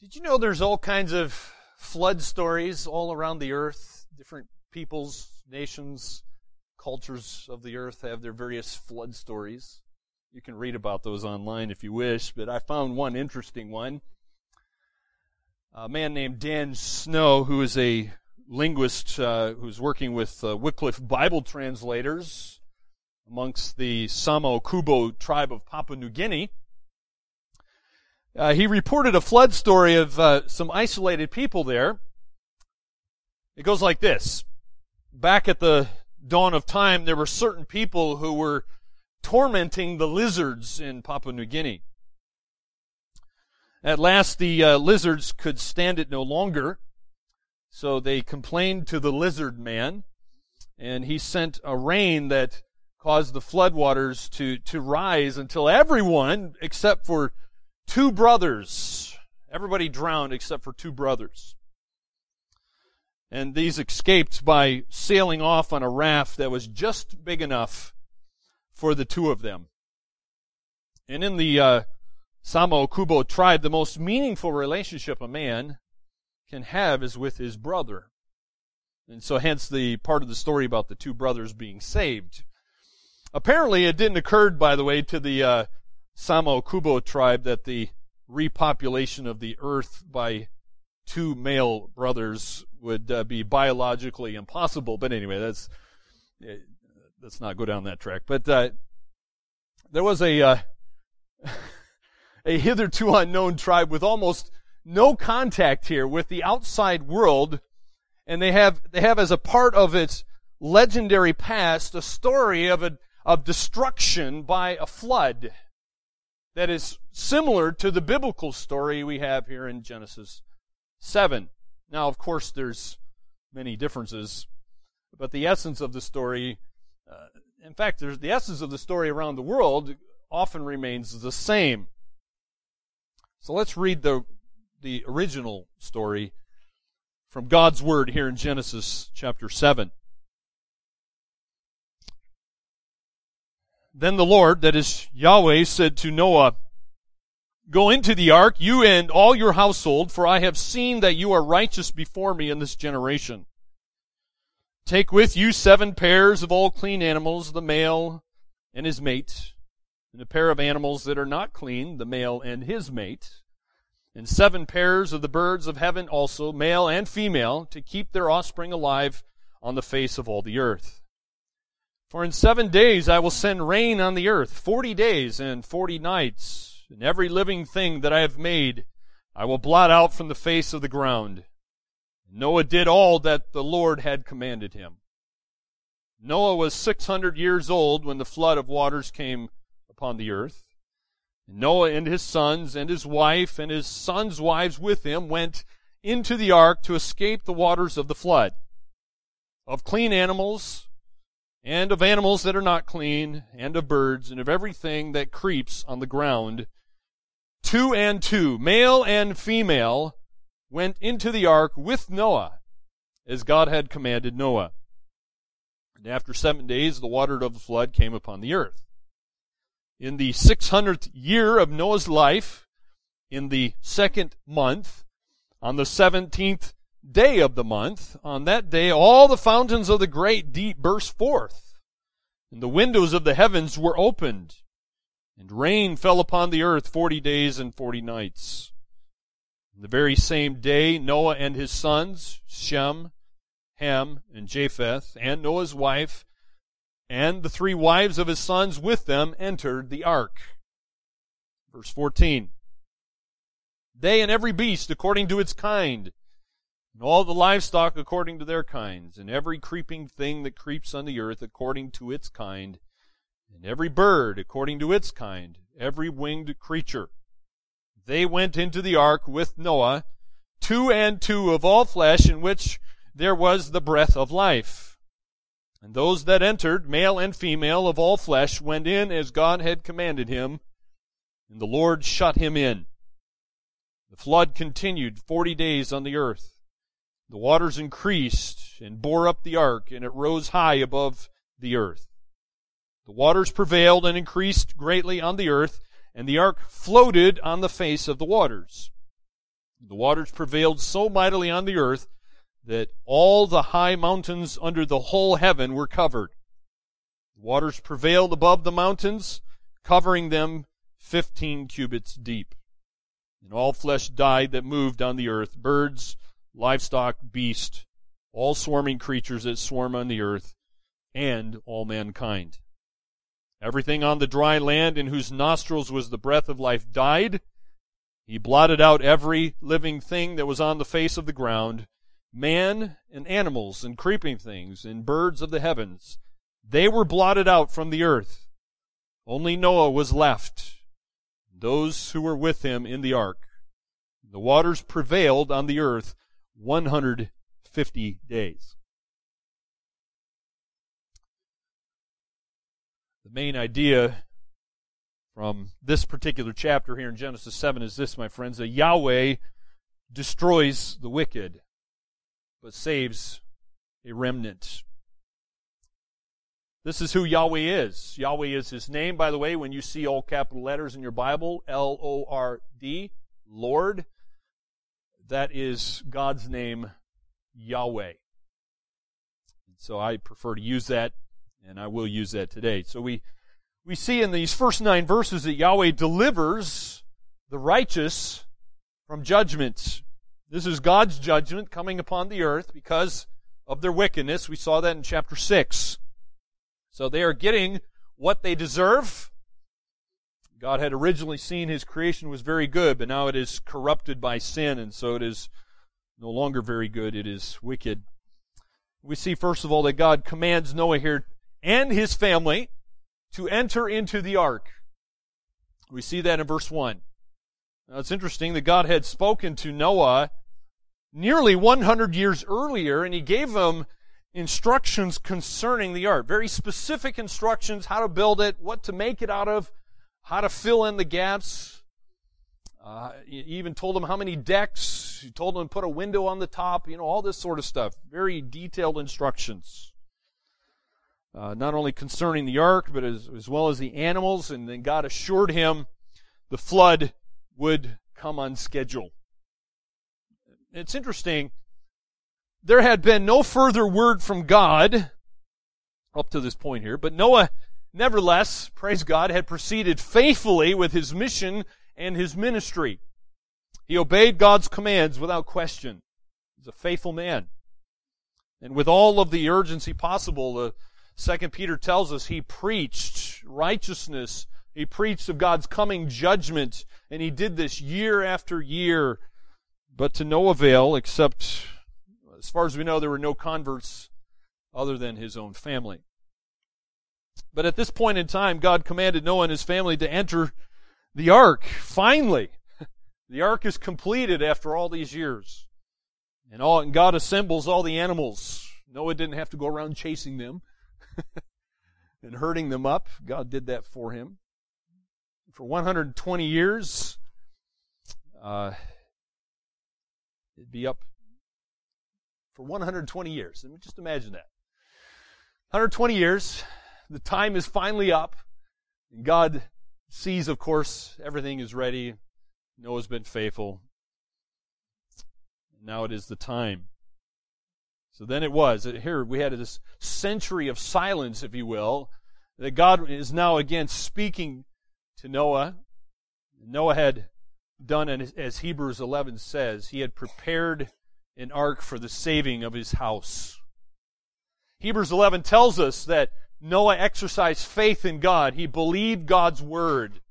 Did you know there's all kinds of flood stories all around the earth? Different peoples, nations, cultures of the earth have their various flood stories. You can read about those online if you wish, but I found one interesting one. A man named Dan Snow, who is a linguist uh, who's working with uh, Wycliffe Bible translators amongst the Samo Kubo tribe of Papua New Guinea. Uh, he reported a flood story of uh, some isolated people there. It goes like this. Back at the dawn of time, there were certain people who were tormenting the lizards in Papua New Guinea. At last, the uh, lizards could stand it no longer, so they complained to the lizard man, and he sent a rain that caused the floodwaters to, to rise until everyone, except for two brothers. Everybody drowned except for two brothers. And these escaped by sailing off on a raft that was just big enough for the two of them. And in the uh, Samo Kubo tribe, the most meaningful relationship a man can have is with his brother. And so hence the part of the story about the two brothers being saved. Apparently it didn't occur, by the way, to the uh, Samo Kubo tribe that the repopulation of the earth by two male brothers would uh, be biologically impossible. But anyway, that's eh, let's not go down that track. But uh, there was a uh, a hitherto unknown tribe with almost no contact here with the outside world, and they have they have as a part of its legendary past a story of a of destruction by a flood that is similar to the biblical story we have here in Genesis 7. Now, of course, there's many differences, but the essence of the story, uh, in fact, the essence of the story around the world often remains the same. So let's read the the original story from God's word here in Genesis chapter 7. Then the Lord, that is Yahweh, said to Noah, Go into the ark, you and all your household, for I have seen that you are righteous before me in this generation. Take with you seven pairs of all clean animals, the male and his mate, and a pair of animals that are not clean, the male and his mate, and seven pairs of the birds of heaven also, male and female, to keep their offspring alive on the face of all the earth. For in seven days I will send rain on the earth, forty days and forty nights, and every living thing that I have made I will blot out from the face of the ground. Noah did all that the Lord had commanded him. Noah was six hundred years old when the flood of waters came upon the earth. Noah and his sons and his wife and his sons' wives with him went into the ark to escape the waters of the flood. Of clean animals, and of animals that are not clean, and of birds, and of everything that creeps on the ground. Two and two, male and female, went into the ark with Noah, as God had commanded Noah. And after seven days, the water of the flood came upon the earth. In the 600th year of Noah's life, in the second month, on the 17th day of the month, on that day, all the fountains of the great deep burst forth, and the windows of the heavens were opened, and rain fell upon the earth forty days and forty nights. In the very same day, Noah and his sons, Shem, Ham, and Japheth, and Noah's wife, and the three wives of his sons with them entered the ark. Verse 14. They and every beast according to its kind, and all the livestock according to their kinds, and every creeping thing that creeps on the earth according to its kind, and every bird according to its kind, every winged creature. They went into the ark with Noah, two and two of all flesh, in which there was the breath of life. And those that entered, male and female of all flesh, went in as God had commanded him, and the Lord shut him in. The flood continued forty days on the earth. The waters increased and bore up the ark, and it rose high above the earth. The waters prevailed and increased greatly on the earth, and the ark floated on the face of the waters. The waters prevailed so mightily on the earth that all the high mountains under the whole heaven were covered. The waters prevailed above the mountains, covering them fifteen cubits deep. And all flesh died that moved on the earth, birds, livestock, beast, all swarming creatures that swarm on the earth, and all mankind. Everything on the dry land in whose nostrils was the breath of life died. He blotted out every living thing that was on the face of the ground, man and animals and creeping things and birds of the heavens. They were blotted out from the earth. Only Noah was left, those who were with him in the ark. The waters prevailed on the earth 150 days. The main idea from this particular chapter here in Genesis 7 is this, my friends, that Yahweh destroys the wicked, but saves a remnant. This is who Yahweh is. Yahweh is his name, by the way, when you see all capital letters in your Bible, L O R D, Lord, that is God's name, Yahweh. So I prefer to use that, and I will use that today. So we we see in these first nine verses that Yahweh delivers the righteous from judgment. This is God's judgment coming upon the earth because of their wickedness. We saw that in chapter 6. So they are getting what they deserve. God had originally seen his creation was very good, but now it is corrupted by sin, and so it is no longer very good. It is wicked. We see, first of all, that God commands Noah here and his family to enter into the ark. We see that in verse 1. Now it's interesting that God had spoken to Noah nearly 100 years earlier, and he gave him instructions concerning the ark. Very specific instructions how to build it, what to make it out of, how to fill in the gaps. Uh, he even told him how many decks. He told him to put a window on the top, you know, all this sort of stuff. Very detailed instructions uh, not only concerning the ark, but as, as well as the animals. And then God assured him the flood would come on schedule. It's interesting. There had been no further word from God up to this point here, but Noah, nevertheless, praise God, had proceeded faithfully with his mission and his ministry. He obeyed God's commands without question. He's a faithful man. And with all of the urgency possible, the Second Peter tells us he preached righteousness. He preached of God's coming judgment, and he did this year after year, but to no avail, except, as far as we know, there were no converts other than his own family. But at this point in time, God commanded Noah and his family to enter the ark. Finally, the ark is completed after all these years. And, all, and God assembles all the animals. Noah didn't have to go around chasing them. and herding them up. God did that for him. For 120 years, uh, it'd be up for 120 years. And just imagine that. 120 years, the time is finally up, and God sees, of course, everything is ready. Noah's been faithful. Now it is the time. So then it was. Here we had this century of silence, if you will, that God is now again speaking to Noah. Noah had done, as Hebrews 11 says, he had prepared an ark for the saving of his house. Hebrews 11 tells us that Noah exercised faith in God. He believed God's word.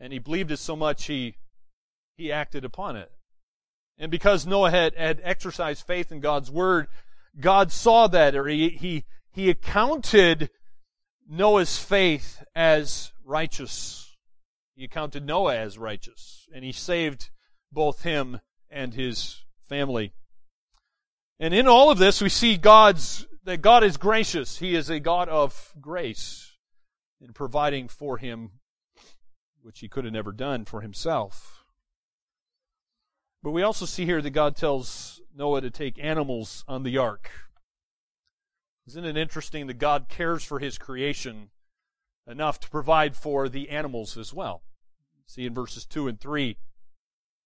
And he believed it so much he, he acted upon it. And because Noah had, had exercised faith in God's word, God saw that, or he, he, he accounted Noah's faith as righteous. He accounted Noah as righteous, and he saved both him and his family. And in all of this, we see God's, that God is gracious. He is a God of grace in providing for him, which he could have never done for himself. But we also see here that God tells Noah to take animals on the ark. Isn't it interesting that God cares for his creation enough to provide for the animals as well? See in verses 2 and 3.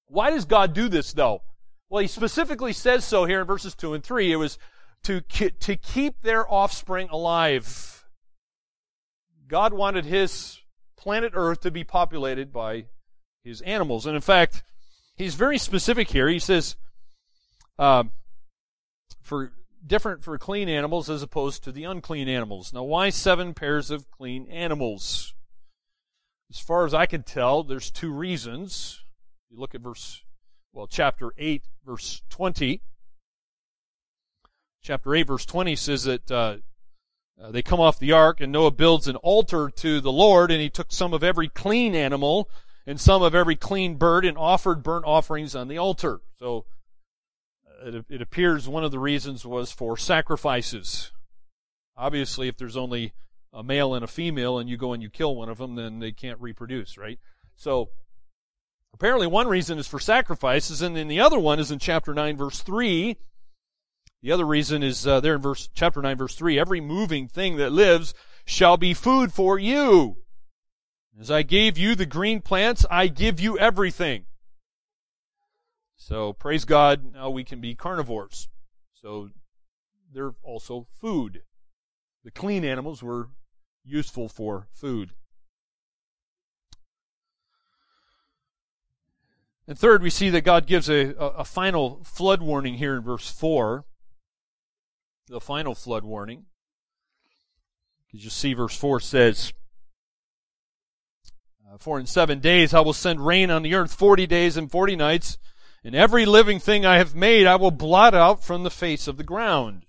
Why does God do this though? Well, he specifically says so here in verses 2 and 3. It was to, to keep their offspring alive. God wanted his planet Earth to be populated by his animals. And in fact, he's very specific here. He says, um, for different for clean animals as opposed to the unclean animals. Now, why seven pairs of clean animals? As far as I can tell, there's two reasons. You look at verse, well, chapter 8, verse 20. Chapter 8, verse 20 says that uh, uh, they come off the ark, and Noah builds an altar to the Lord, and he took some of every clean animal and some of every clean bird and offered burnt offerings on the altar. So it, it appears one of the reasons was for sacrifices. Obviously, if there's only a male and a female and you go and you kill one of them, then they can't reproduce, right? So, apparently one reason is for sacrifices, and then the other one is in chapter 9, verse 3. The other reason is uh, there in verse chapter 9, verse 3. Every moving thing that lives shall be food for you. As I gave you the green plants, I give you everything. So praise God, now we can be carnivores. So they're also food. The clean animals were useful for food. And third, we see that God gives a, a, a, final flood warning here in verse 4. The final flood warning. Because you see, verse 4 says, uh, For in seven days I will send rain on the earth, forty days and forty nights, and every living thing I have made I will blot out from the face of the ground.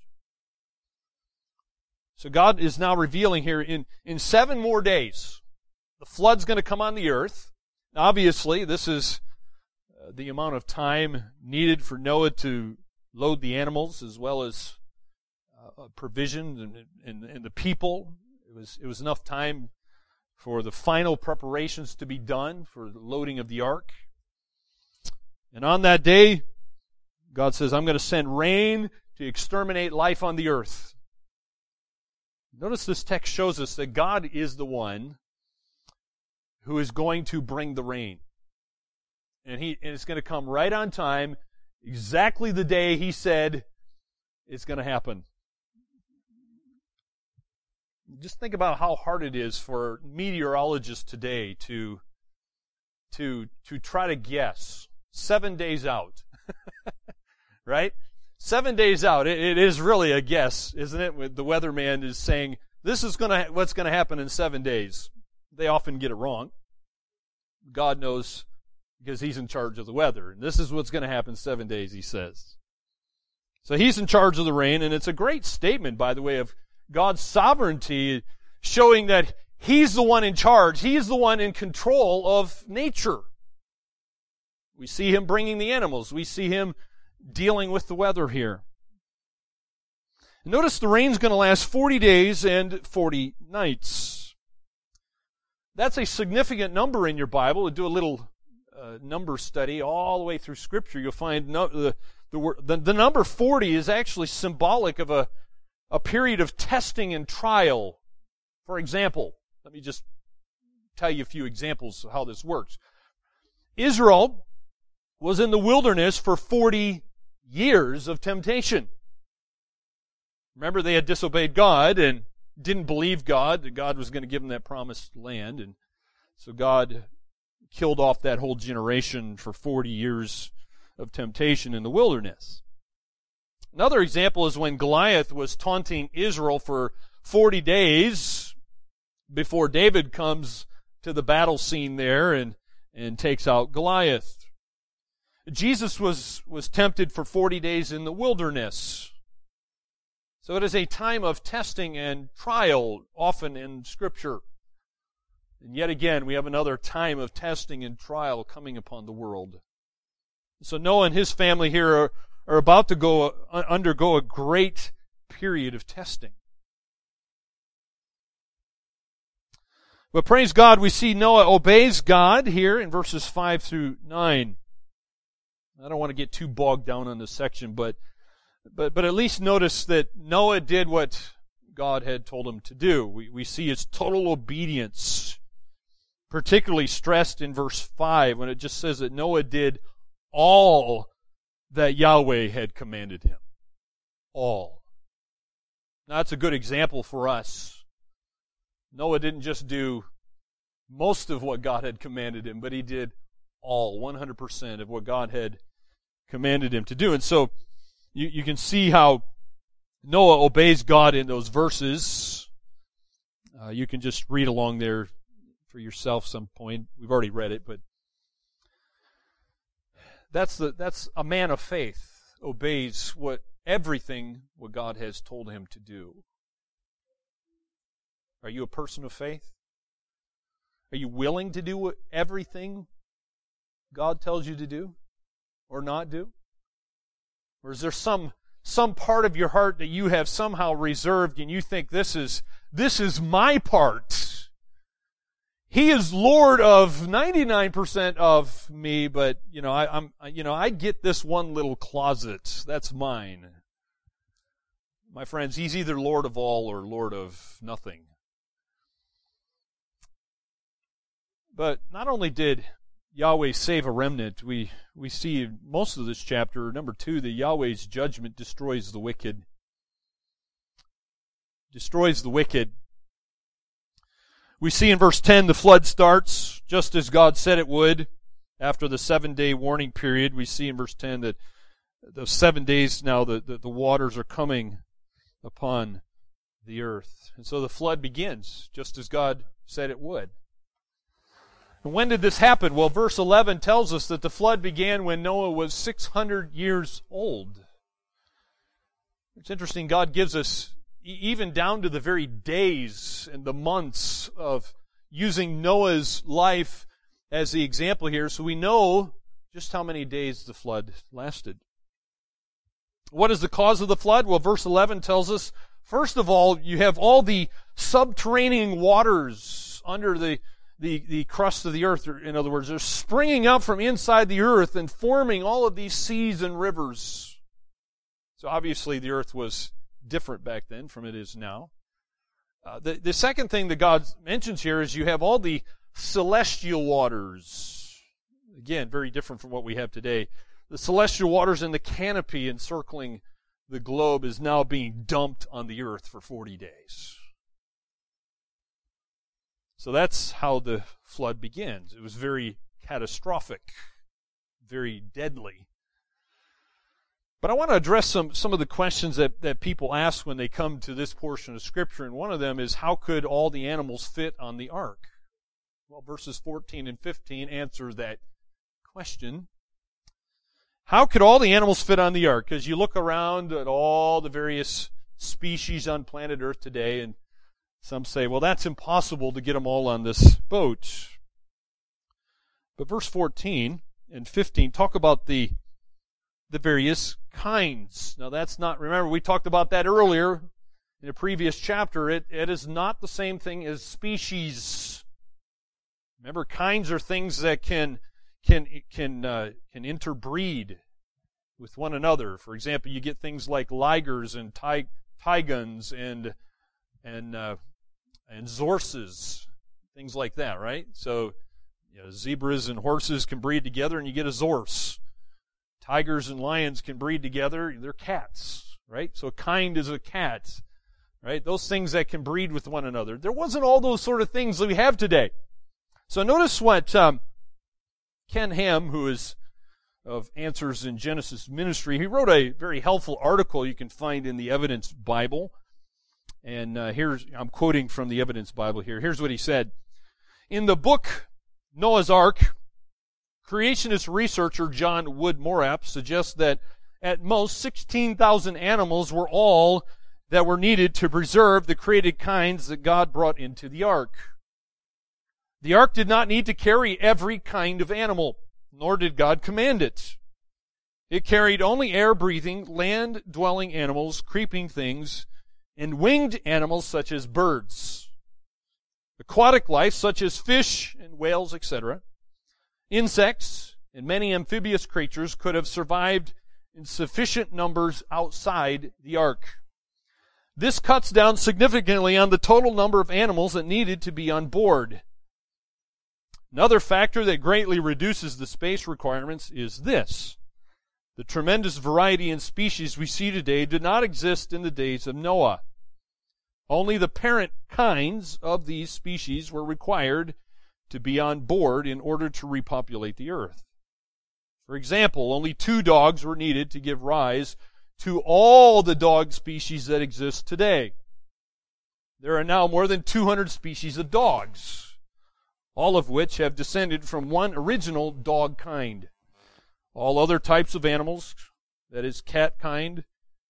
So God is now revealing here in, in seven more days, the flood's going to come on the earth. Obviously, this is uh, the amount of time needed for Noah to load the animals as well as Uh, provision and, and, and the people. It was, it was enough time for the final preparations to be done for the loading of the ark. And on that day, God says, I'm going to send rain to exterminate life on the earth. Notice this text shows us that God is the one who is going to bring the rain. And, he, and it's going to come right on time, exactly the day he said it's going to happen. Just think about how hard it is for meteorologists today to, to, to try to guess seven days out. right? Seven days out. It, it is really a guess, isn't it? The weatherman is saying, this is gonna, what's gonna happen in seven days. They often get it wrong. God knows because he's in charge of the weather. And this is what's gonna happen seven days, he says. So he's in charge of the rain, and it's a great statement, by the way, of God's sovereignty, showing that he's the one in charge. He's the one in control of nature. We see him bringing the animals. We see him dealing with the weather here. Notice the rain's going to last 40 days and 40 nights. That's a significant number in your Bible. To do a little uh, number study all the way through Scripture, you'll find no, the, the, the, the number 40 is actually symbolic of a, a period of testing and trial. For example, let me just tell you a few examples of how this works. Israel was in the wilderness for 40 years of temptation. Remember, they had disobeyed God and didn't believe God, that God was going to give them that promised land. And so God killed off that whole generation for 40 years of temptation in the wilderness. Another example is when Goliath was taunting Israel for 40 days before David comes to the battle scene there and, and takes out Goliath. Jesus was, was tempted for 40 days in the wilderness. So it is a time of testing and trial, often in Scripture. And yet again, we have another time of testing and trial coming upon the world. So Noah and his family here are, are about to go uh, undergo a great period of testing. But praise God, we see Noah obeys God here in verses 5 through 9. I don't want to get too bogged down on this section, but but but at least notice that Noah did what God had told him to do. We we see his total obedience, particularly stressed in verse five when it just says that Noah did all that Yahweh had commanded him. All. Now, that's a good example for us. Noah didn't just do most of what God had commanded him, but he did all, 100% of what God had commanded him to do. And so you, you can see how Noah obeys God in those verses. Uh, you can just read along there for yourself some point. We've already read it, but that's the that's a man of faith obeys what everything what God has told him to do. Are you a person of faith? Are you willing to do everything God tells you to do or not do? Or is there some some part of your heart that you have somehow reserved and you think this is this is my part? He is Lord of 99% of me, but you know, I, am you know, I get this one little closet. That's mine. My friends, he's either Lord of all or Lord of nothing. But not only did Yahweh save a remnant, we, we see most of this chapter, number two, that Yahweh's judgment destroys the wicked. Destroys the wicked. We see in verse 10 the flood starts just as God said it would. After the seven day warning period, we see in verse 10 that those seven days now the, the, the waters are coming upon the earth. And so the flood begins just as God said it would. And When did this happen? Well, verse 11 tells us that the flood began when Noah was 600 years old. It's interesting, God gives us, even down to the very days and the months of using Noah's life as the example here, so we know just how many days the flood lasted. What is the cause of the flood? Well, verse 11 tells us, first of all, you have all the subterranean waters under the the, the crust of the earth, in other words, they're springing up from inside the earth and forming all of these seas and rivers. So obviously the earth was different back then from it is now. Uh, the, the second thing that God mentions here is you have all the celestial waters. Again, very different from what we have today. The celestial waters in the canopy encircling the globe is now being dumped on the earth for 40 days. So that's how the flood begins. It was very catastrophic, very deadly. But I want to address some, some of the questions that, that people ask when they come to this portion of Scripture, and one of them is how could all the animals fit on the ark? Well, verses 14 and 15 answer that question. How could all the animals fit on the ark? Because you look around at all the various species on planet Earth today, and some say, well, that's impossible to get them all on this boat. But verse 14 and 15 talk about the, the various kinds. Now that's not, remember, we talked about that earlier in a previous chapter. It, it is not the same thing as species. Remember, kinds are things that can, can, can, uh, can interbreed with one another. For example, you get things like ligers and ty, tigons and and uh, and zorses, things like that, right? So you know, zebras and horses can breed together, and you get a zorse. Tigers and lions can breed together; they're cats, right? So a kind is a cat, right? Those things that can breed with one another. There wasn't all those sort of things that we have today. So notice what um, Ken Ham, who is of Answers in Genesis Ministry, he wrote a very helpful article you can find in the Evidence Bible. And uh, here's, I'm quoting from the Evidence Bible here. Here's what he said. In the book Noah's Ark, creationist researcher John Woodmorappe suggests that at most 16,000 animals were all that were needed to preserve the created kinds that God brought into the ark. The ark did not need to carry every kind of animal, nor did God command it. It carried only air breathing, land dwelling animals, creeping things, and winged animals such as birds, aquatic life such as fish and whales, etc. Insects and many amphibious creatures could have survived in sufficient numbers outside the ark. This cuts down significantly on the total number of animals that needed to be on board. Another factor that greatly reduces the space requirements is this. The tremendous variety in species we see today did not exist in the days of Noah. Only the parent kinds of these species were required to be on board in order to repopulate the earth. For example, only two dogs were needed to give rise to all the dog species that exist today. There are now more than 200 species of dogs all of which have descended from one original dog kind. All other types of animals, that is, cat kind,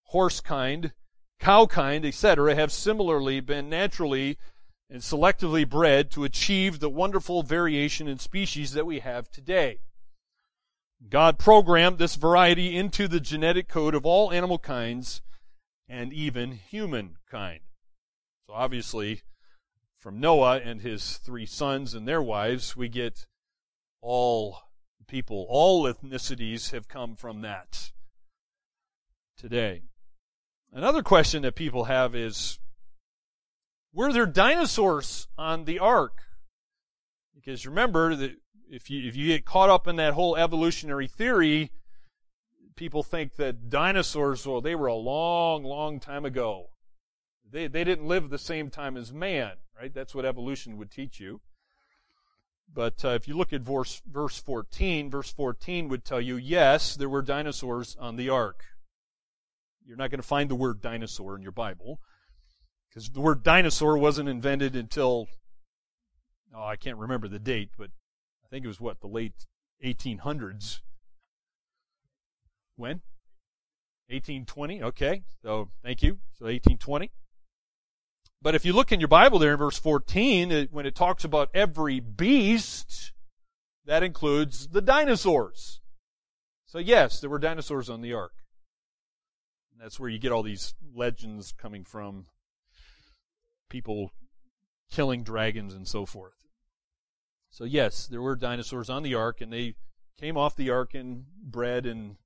horse kind, cow kind, etc., have similarly been naturally and selectively bred to achieve the wonderful variation in species that we have today. God programmed this variety into the genetic code of all animal kinds and even humankind. So obviously, from Noah and his three sons and their wives, we get all people, all ethnicities have come from that today. Another question that people have is were there dinosaurs on the ark? Because remember that if you if you get caught up in that whole evolutionary theory, people think that dinosaurs, well, they were a long, long time ago. They they didn't live the same time as man right? That's what evolution would teach you. But uh, if you look at verse, verse 14, verse 14 would tell you, yes, there were dinosaurs on the ark. You're not going to find the word dinosaur in your Bible because the word dinosaur wasn't invented until, oh, I can't remember the date, but I think it was what, the late 1800s. When? 1820, okay. So, thank you. So, 1820. But if you look in your Bible there in verse 14, it, when it talks about every beast, that includes the dinosaurs. So yes, there were dinosaurs on the ark. And that's where you get all these legends coming from. People killing dragons and so forth. So yes, there were dinosaurs on the ark and they came off the ark and bred and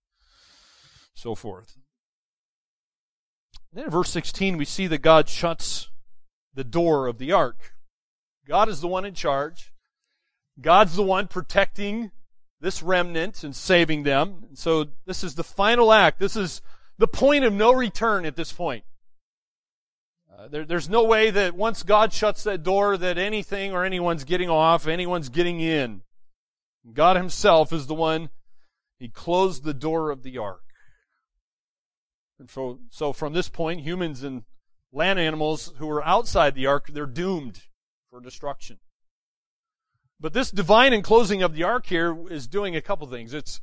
so forth. Then in verse 16 we see that God shuts the door of the ark. God is the one in charge. God's the one protecting this remnant and saving them. And so this is the final act. This is the point of no return at this point. Uh, there, there's no way that once God shuts that door that anything or anyone's getting off, anyone's getting in. God himself is the one, he closed the door of the ark. And so, so from this point, humans and land animals who are outside the ark, they're doomed for destruction. But this divine enclosing of the ark here is doing a couple things. It's,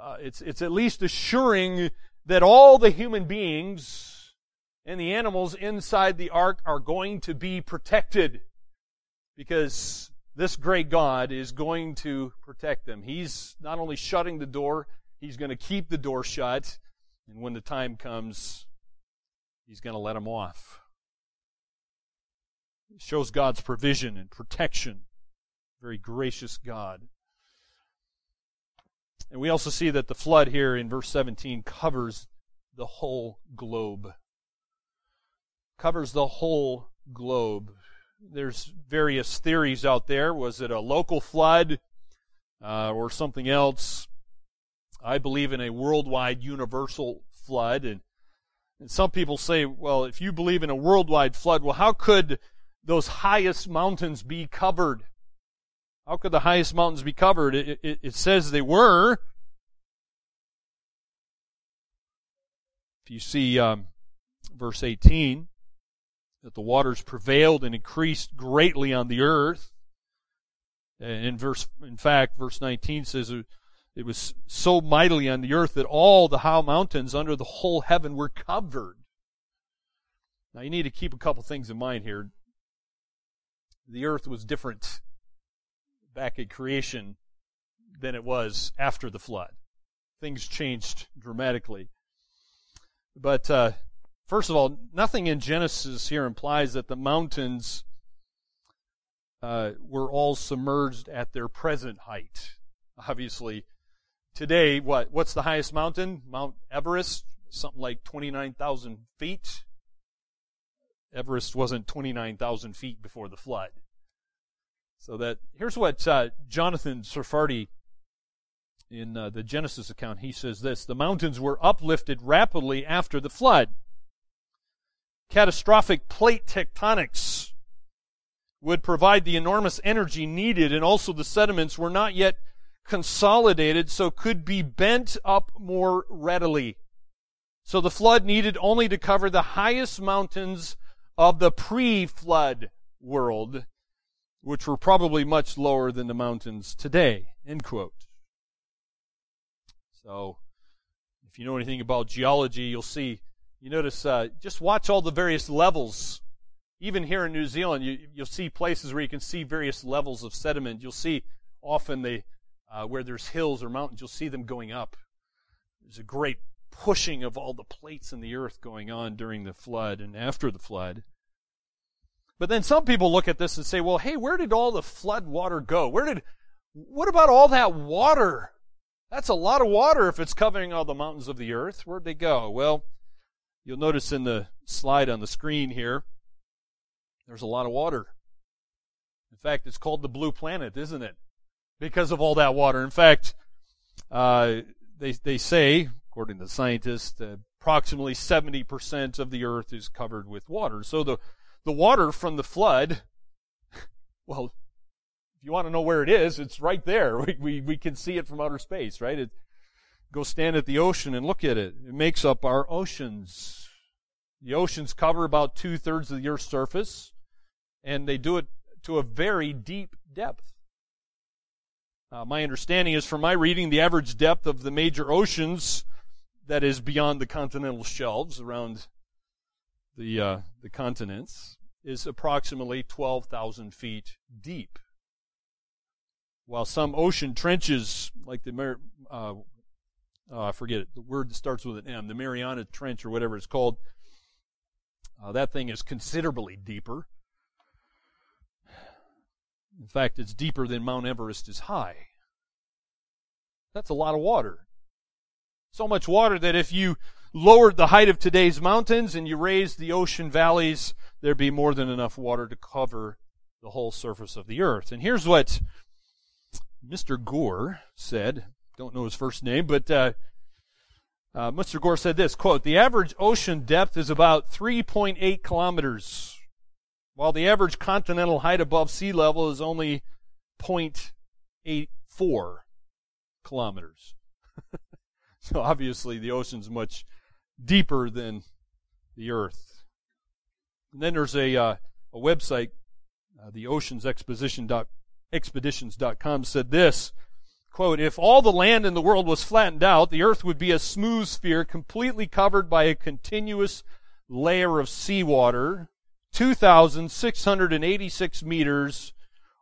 uh, it's, it's at least assuring that all the human beings and the animals inside the ark are going to be protected because this great God is going to protect them. He's not only shutting the door, He's going to keep the door shut. And when the time comes, he's going to let them off. It shows God's provision and protection. Very gracious God. And we also see that the flood here in verse 17 covers the whole globe. Covers the whole globe. There's various theories out there. Was it a local flood uh, or something else? I believe in a worldwide universal flood, and and some people say, well, if you believe in a worldwide flood, well, how could those highest mountains be covered? How could the highest mountains be covered? It, it, it says they were. If you see um, verse 18, that the waters prevailed and increased greatly on the earth. And in verse, in fact, verse 19 says it was so mightily on the earth that all the high mountains under the whole heaven were covered. Now you need to keep a couple things in mind here. The earth was different back at creation than it was after the flood. Things changed dramatically. But uh, first of all, nothing in Genesis here implies that the mountains uh, were all submerged at their present height. Obviously, Today, what? What's the highest mountain? Mount Everest, something like 29,000 feet. Everest wasn't 29,000 feet before the flood. So that here's what uh, Jonathan Sarfati in uh, the Genesis account he says this: the mountains were uplifted rapidly after the flood. Catastrophic plate tectonics would provide the enormous energy needed, and also the sediments were not yet consolidated, so could be bent up more readily. So the flood needed only to cover the highest mountains of the pre-flood world which were probably much lower than the mountains today. End quote. So, if you know anything about geology, you'll see, you notice, uh, just watch all the various levels. Even here in New Zealand, you, will see places where you can see various levels of sediment. You'll see often they, uh, where there's hills or mountains, you'll see them going up. There's a great pushing of all the plates in the earth going on during the flood and after the flood. But then some people look at this and say, well, hey, where did all the flood water go? Where did, what about all that water? That's a lot of water if it's covering all the mountains of the earth. Where'd they go? Well, you'll notice in the slide on the screen here, there's a lot of water. In fact, it's called the blue planet, isn't it? Because of all that water. In fact, uh, they, they say, according to scientists, uh, approximately 70% of the earth is covered with water. So the the water from the flood, well, if you want to know where it is, it's right there. We, we, we can see it from outer space, right? Go stand at the ocean and look at it. It makes up our oceans. The oceans cover about two thirds of the Earth's surface, and they do it to a very deep depth. Uh, my understanding is from my reading, the average depth of the major oceans that is beyond the continental shelves around the, uh, the continents, is approximately 12,000 feet deep. While some ocean trenches, like the, uh, uh, I forget it, the word that starts with an M, the Mariana Trench or whatever it's called, uh, that thing is considerably deeper. In fact, it's deeper than Mount Everest is high. That's a lot of water. So much water that if you lowered the height of today's mountains and you raised the ocean valleys, there'd be more than enough water to cover the whole surface of the earth. And here's what Mr. Gore said. Don't know his first name, but uh, uh, Mr. Gore said this quote: "The average ocean depth is about 3.8 kilometers, while the average continental height above sea level is only 0.84 kilometers." so obviously, the ocean's much deeper than the earth. And then there's a, uh, a website, uh, the oceansexpeditions.com said this, quote, if all the land in the world was flattened out, the earth would be a smooth sphere completely covered by a continuous layer of seawater, 2,686 meters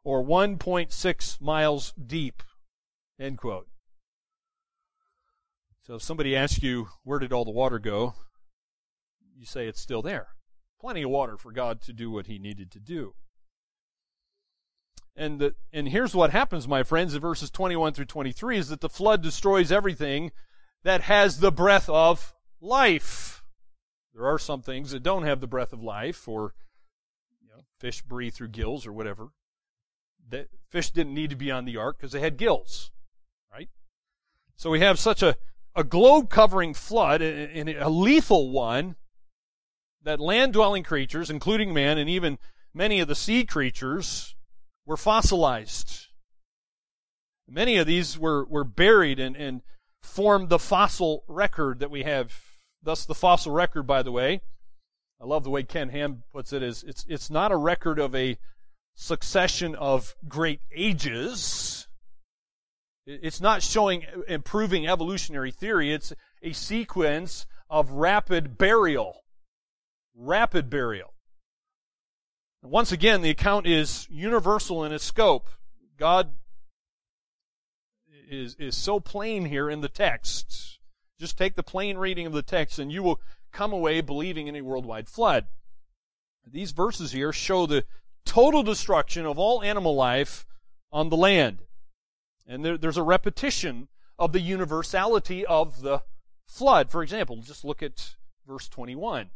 or 1.6 miles deep, end quote. So if somebody asks you, where did all the water go? You say it's still there. Plenty of water for God to do what he needed to do. And, the, and here's what happens, my friends, in verses 21 through 23 is that the flood destroys everything that has the breath of life. There are some things that don't have the breath of life, or you know, fish breathe through gills or whatever. Fish didn't need to be on the ark because they had gills, right? So we have such a a globe covering flood, and a lethal one, that land dwelling creatures, including man and even many of the sea creatures, were fossilized. Many of these were, were buried and, and formed the fossil record that we have. Thus, the fossil record, by the way, I love the way Ken Ham puts it, is it's, it's not a record of a succession of great ages it's not showing improving evolutionary theory. It's a sequence of rapid burial. Rapid burial. Once again, the account is universal in its scope. God is, is so plain here in the text. Just take the plain reading of the text and you will come away believing in a worldwide flood. These verses here show the total destruction of all animal life on the land. And there, there's a repetition of the universality of the flood. For example, just look at verse 21.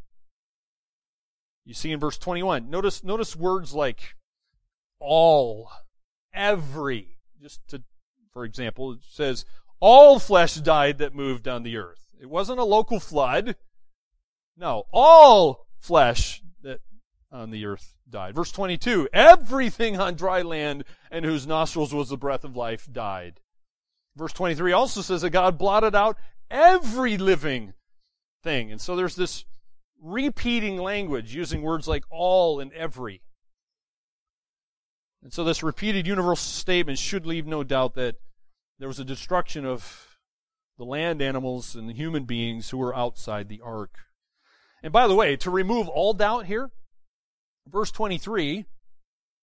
You see in verse 21, notice, notice words like all every. Just to, for example, it says, all flesh died that moved on the earth. It wasn't a local flood. No, all flesh that on the earth died. Verse 22, everything on dry land and whose nostrils was the breath of life died. Verse 23 also says that God blotted out every living thing. And so there's this repeating language using words like all and every. And so this repeated universal statement should leave no doubt that there was a destruction of the land animals and the human beings who were outside the ark. And by the way, to remove all doubt here, verse 23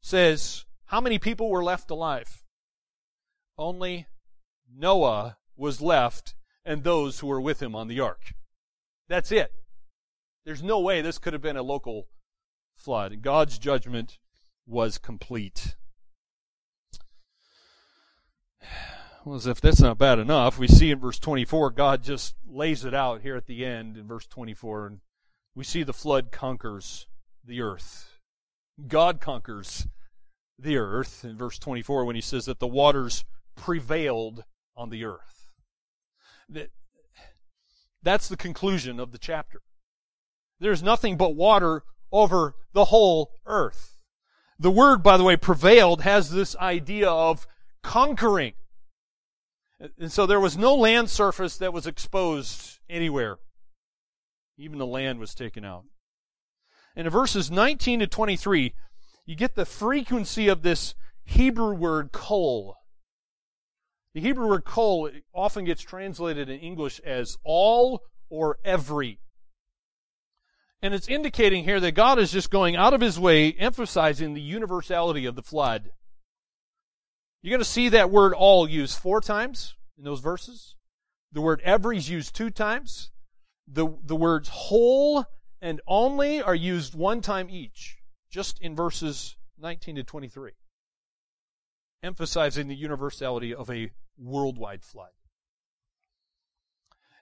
says, How many people were left alive? Only Noah was left and those who were with him on the ark. That's it. There's no way this could have been a local flood. God's judgment was complete. Well, as if that's not bad enough, we see in verse 24, God just lays it out here at the end in verse 24, and we see the flood conquers the earth. God conquers the earth in verse 24 when he says that the waters prevailed on the earth. That, that's the conclusion of the chapter. There's nothing but water over the whole earth. The word, by the way, prevailed has this idea of conquering. And so there was no land surface that was exposed anywhere. Even the land was taken out. And in verses 19 to 23, you get the frequency of this Hebrew word kol. The Hebrew word kol often gets translated in English as all or every. And it's indicating here that God is just going out of his way, emphasizing the universality of the flood. You're going to see that word all used four times in those verses. The word every is used two times. The, the words whole and only are used one time each, just in verses 19 to 23, emphasizing the universality of a worldwide flood.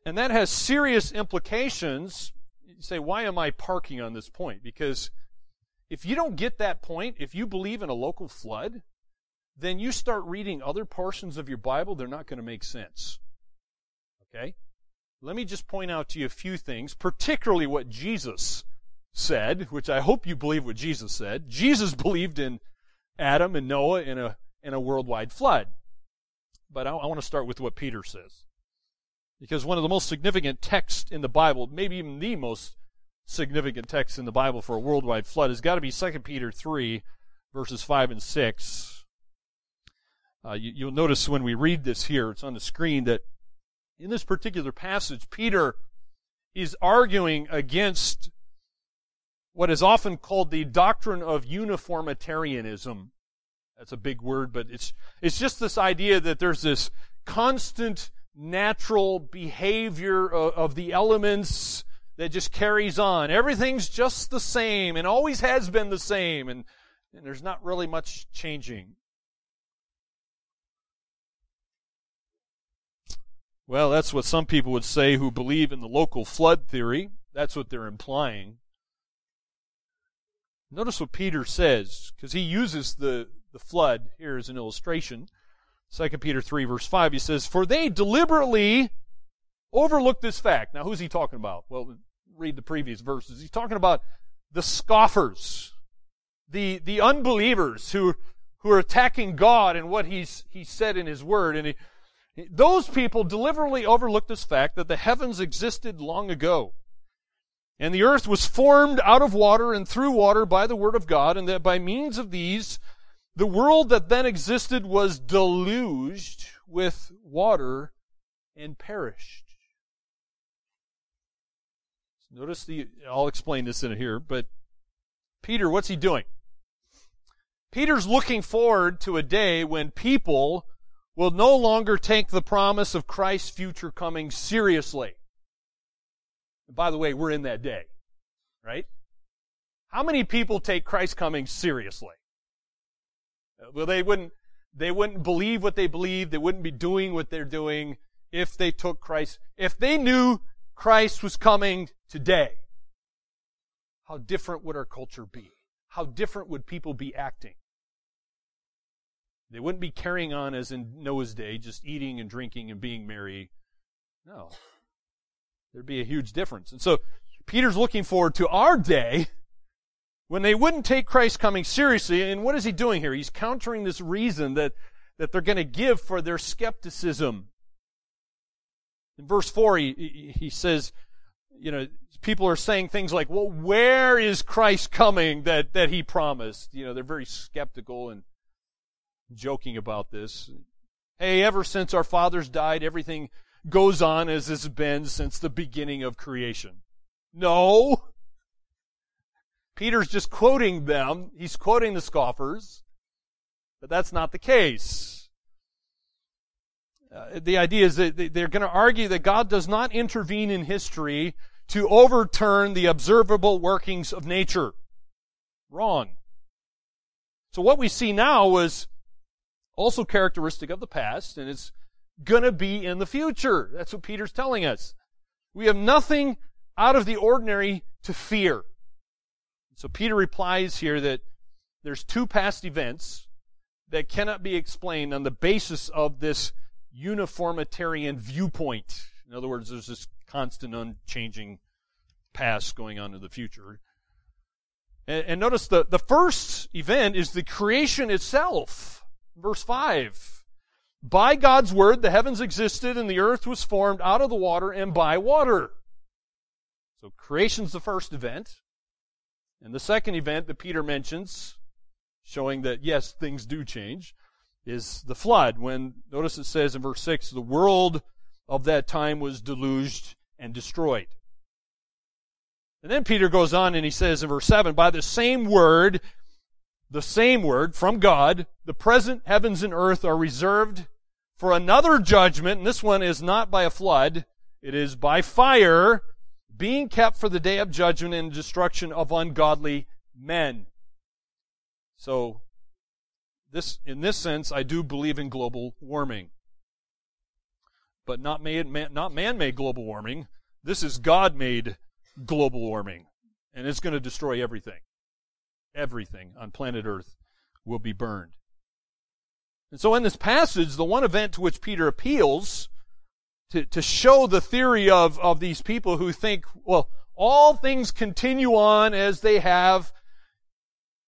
And that has serious implications. You say, why am I parking on this point? Because if you don't get that point, if you believe in a local flood, then you start reading other portions of your Bible, they're not going to make sense. Okay? Let me just point out to you a few things, particularly what Jesus said, which I hope you believe what Jesus said. Jesus believed in Adam and Noah in a, in a worldwide flood. But I, I want to start with what Peter says. Because one of the most significant texts in the Bible, maybe even the most significant text in the Bible for a worldwide flood, has got to be 2 Peter 3, verses 5 and 6. Uh, you, will notice when we read this here, it's on the screen, that in this particular passage, Peter is arguing against what is often called the doctrine of uniformitarianism. That's a big word, but it's, it's just this idea that there's this constant natural behavior of, of the elements that just carries on. Everything's just the same and always has been the same, and, and there's not really much changing. Well, that's what some people would say who believe in the local flood theory. That's what they're implying. Notice what Peter says, because he uses the, the flood here as an illustration. 2 Peter 3, verse 5, he says, For they deliberately overlooked this fact. Now, who's he talking about? Well, read the previous verses. He's talking about the scoffers, the, the unbelievers who, who are attacking God and what he's, he said in his word. And he, those people deliberately overlooked this fact that the heavens existed long ago. And the earth was formed out of water and through water by the word of God, and that by means of these, the world that then existed was deluged with water and perished. Notice the, I'll explain this in here, but Peter, what's he doing? Peter's looking forward to a day when people will no longer take the promise of Christ's future coming seriously. And by the way, we're in that day, right? How many people take Christ coming seriously? Well, they wouldn't, they wouldn't believe what they believe. They wouldn't be doing what they're doing if they took Christ. If they knew Christ was coming today, how different would our culture be? How different would people be acting? They wouldn't be carrying on as in Noah's day, just eating and drinking and being merry. No. There'd be a huge difference. And so Peter's looking forward to our day when they wouldn't take Christ coming seriously. And what is he doing here? He's countering this reason that, that they're going to give for their skepticism. In verse 4, he, he says, you know, people are saying things like, well, where is Christ coming that, that he promised? You know, they're very skeptical and joking about this. Hey, ever since our fathers died, everything goes on as it's been since the beginning of creation. No. Peter's just quoting them. He's quoting the scoffers. But that's not the case. Uh, the idea is that they're going to argue that God does not intervene in history to overturn the observable workings of nature. Wrong. So what we see now was also characteristic of the past, and it's going to be in the future. That's what Peter's telling us. We have nothing out of the ordinary to fear. So Peter replies here that there's two past events that cannot be explained on the basis of this uniformitarian viewpoint. In other words, there's this constant, unchanging past going on in the future. And, and notice the, the first event is the creation itself. Verse 5. By God's word, the heavens existed and the earth was formed out of the water and by water. So creation's the first event. And the second event that Peter mentions, showing that yes, things do change, is the flood. When, notice it says in verse 6, the world of that time was deluged and destroyed. And then Peter goes on and he says in verse 7, by the same word, the same word from God, the present heavens and earth are reserved for another judgment, and this one is not by a flood, it is by fire, being kept for the day of judgment and destruction of ungodly men. So, this, in this sense, I do believe in global warming. But not, made, man, not man-made global warming. This is God-made global warming. And it's going to destroy everything. Everything on planet Earth will be burned. And so in this passage, the one event to which Peter appeals to, to show the theory of, of these people who think, well, all things continue on as they have.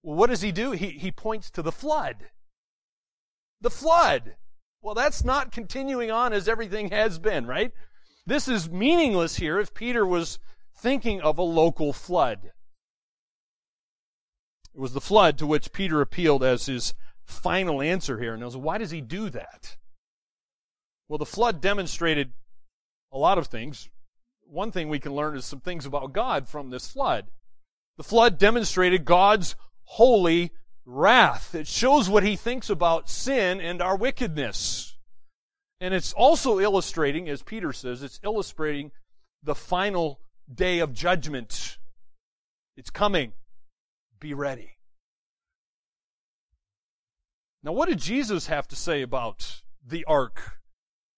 Well, what does he do? He, he points to the flood. The flood. Well, that's not continuing on as everything has been, right? This is meaningless here if Peter was thinking of a local flood. It was the flood to which Peter appealed as his final answer here. And I was, why does he do that? Well, the flood demonstrated a lot of things. One thing we can learn is some things about God from this flood. The flood demonstrated God's holy wrath. It shows what he thinks about sin and our wickedness. And it's also illustrating, as Peter says, it's illustrating the final day of judgment. It's coming. Be ready. Now, what did Jesus have to say about the ark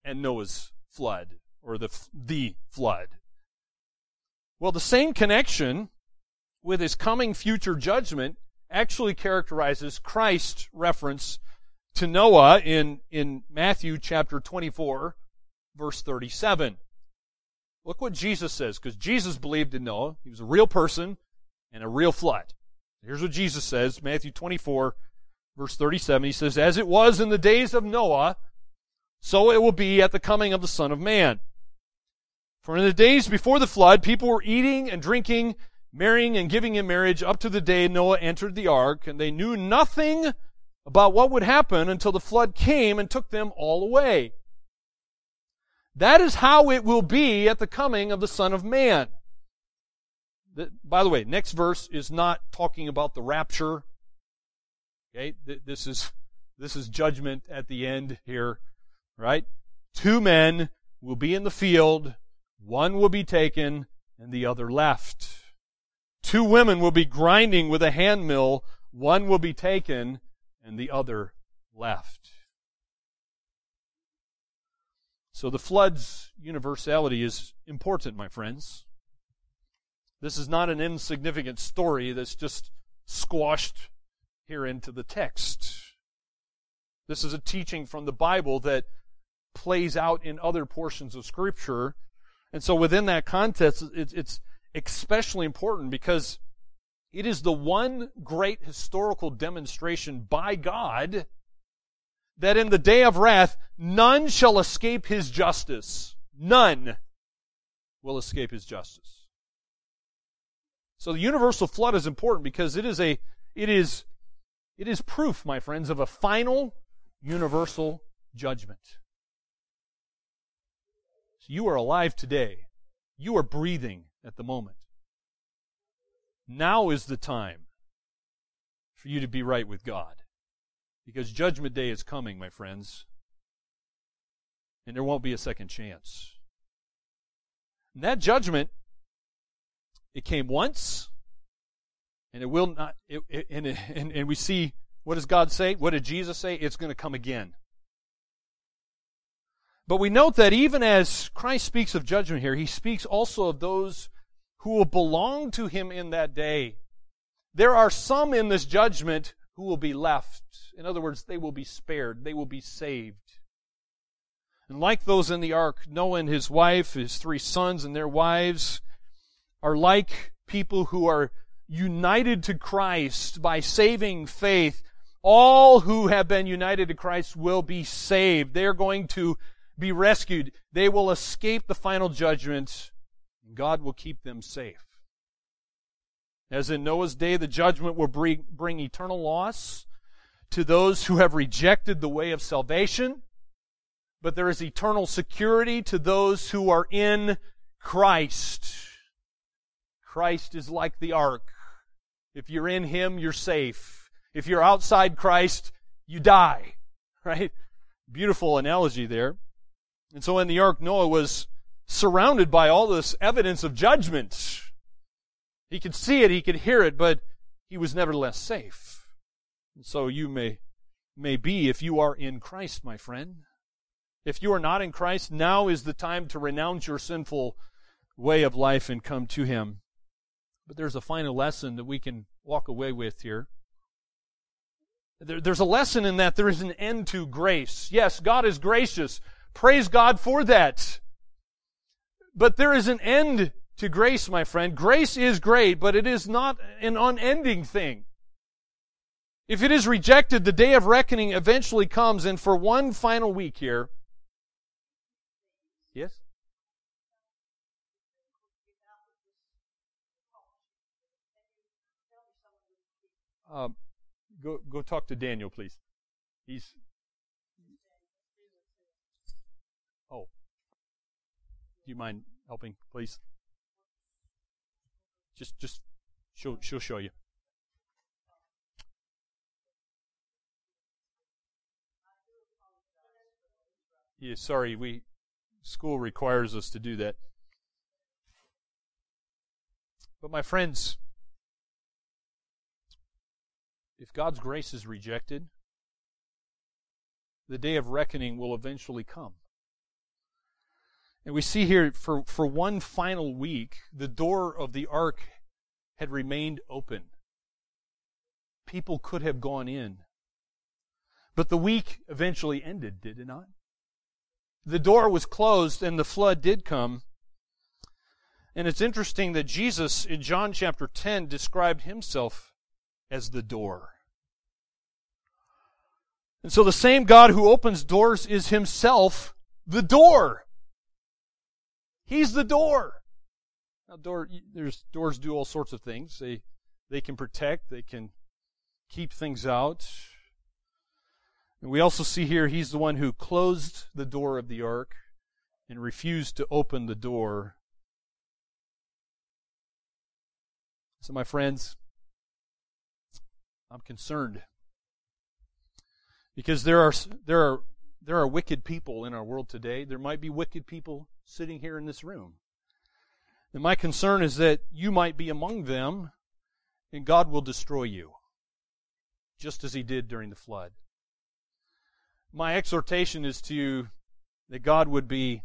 and Noah's flood, or the, the flood? Well, the same connection with his coming future judgment actually characterizes Christ's reference to Noah in, in Matthew chapter 24, verse 37. Look what Jesus says, because Jesus believed in Noah. He was a real person and a real flood. Here's what Jesus says, Matthew 24, verse 37. He says, As it was in the days of Noah, so it will be at the coming of the Son of Man. For in the days before the flood, people were eating and drinking, marrying and giving in marriage up to the day Noah entered the ark, and they knew nothing about what would happen until the flood came and took them all away. That is how it will be at the coming of the Son of Man. By the way, next verse is not talking about the rapture. Okay, this is this is judgment at the end here, right? Two men will be in the field, one will be taken and the other left. Two women will be grinding with a hand mill, one will be taken and the other left. So the flood's universality is important, my friends. This is not an insignificant story that's just squashed here into the text. This is a teaching from the Bible that plays out in other portions of Scripture. And so within that context, it's especially important because it is the one great historical demonstration by God that in the day of wrath, none shall escape his justice. None will escape his justice. So the universal flood is important because it is a, it is, it is proof, my friends, of a final universal judgment. So you are alive today. You are breathing at the moment. Now is the time for you to be right with God. Because Judgment Day is coming, my friends. And there won't be a second chance. And that judgment, it came once, and it will not, it, it, and, and, and we see, what does God say? What did Jesus say? It's going to come again. But we note that even as Christ speaks of judgment here, he speaks also of those who will belong to him in that day. There are some in this judgment who will be left. In other words, they will be spared. They will be saved. And like those in the ark, Noah and his wife, his three sons and their wives, are like people who are united to Christ by saving faith. All who have been united to Christ will be saved. They are going to be rescued. They will escape the final judgment. God will keep them safe. As in Noah's day, the judgment will bring, bring eternal loss to those who have rejected the way of salvation, but there is eternal security to those who are in Christ. Christ is like the ark. If you're in Him, you're safe. If you're outside Christ, you die. Right? Beautiful analogy there. And so in the ark, Noah was surrounded by all this evidence of judgment. He could see it, he could hear it, but he was nevertheless safe. And so you may, may be if you are in Christ, my friend. If you are not in Christ, now is the time to renounce your sinful way of life and come to Him. But there's a final lesson that we can walk away with here. There, there's a lesson in that there is an end to grace. Yes, God is gracious. Praise God for that. But there is an end to grace, my friend. Grace is great, but it is not an unending thing. If it is rejected, the day of reckoning eventually comes, and for one final week here. Yes? Um, go go talk to Daniel, please. He's Do you mind helping, please? Just, just, she'll, she'll show you. Yeah, sorry, we, school requires us to do that. But my friends, if God's grace is rejected, the day of reckoning will eventually come. And we see here for, for one final week, the door of the ark had remained open. People could have gone in. But the week eventually ended, did it not? The door was closed and the flood did come. And it's interesting that Jesus in John chapter 10 described himself as the door. And so the same God who opens doors is himself the door. He's the door. Now, door, there's doors do all sorts of things. They they can protect. They can keep things out. And we also see here he's the one who closed the door of the ark and refused to open the door. So, my friends, I'm concerned because there are there are there are wicked people in our world today. There might be wicked people sitting here in this room. And my concern is that you might be among them and God will destroy you, just as He did during the flood. My exhortation is to you that God would be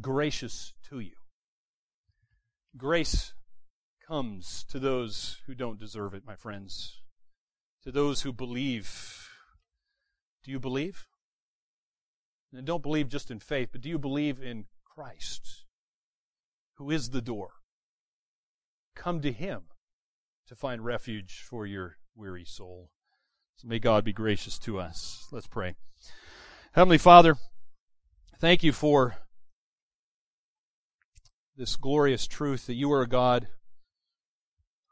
gracious to you. Grace comes to those who don't deserve it, my friends, to those who believe Do you believe? And don't believe just in faith, but do you believe in Christ, who is the door? Come to Him to find refuge for your weary soul. So may God be gracious to us. Let's pray. Heavenly Father, thank you for this glorious truth that you are a God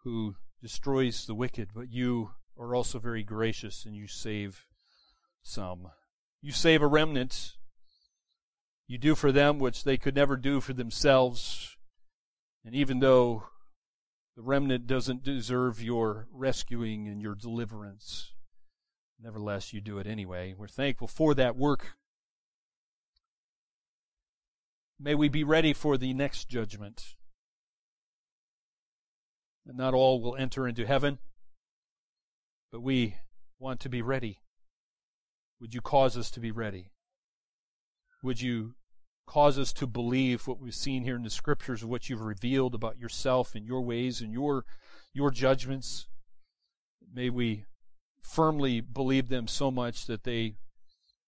who destroys the wicked, but you are also very gracious and you save some. You save a remnant. You do for them which they could never do for themselves. And even though the remnant doesn't deserve your rescuing and your deliverance, nevertheless, you do it anyway. We're thankful for that work. May we be ready for the next judgment. And not all will enter into heaven, but we want to be ready. Would you cause us to be ready? Would you cause us to believe what we've seen here in the scriptures of what you've revealed about yourself and your ways and your your judgments? May we firmly believe them so much that they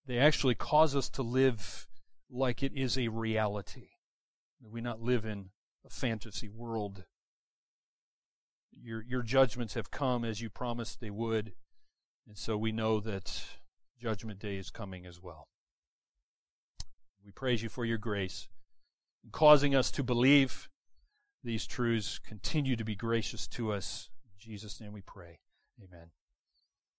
they actually cause us to live like it is a reality. May we not live in a fantasy world. Your your judgments have come as you promised they would, and so we know that Judgment Day is coming as well. We praise you for your grace, causing us to believe these truths. Continue to be gracious to us. In Jesus' name we pray. Amen.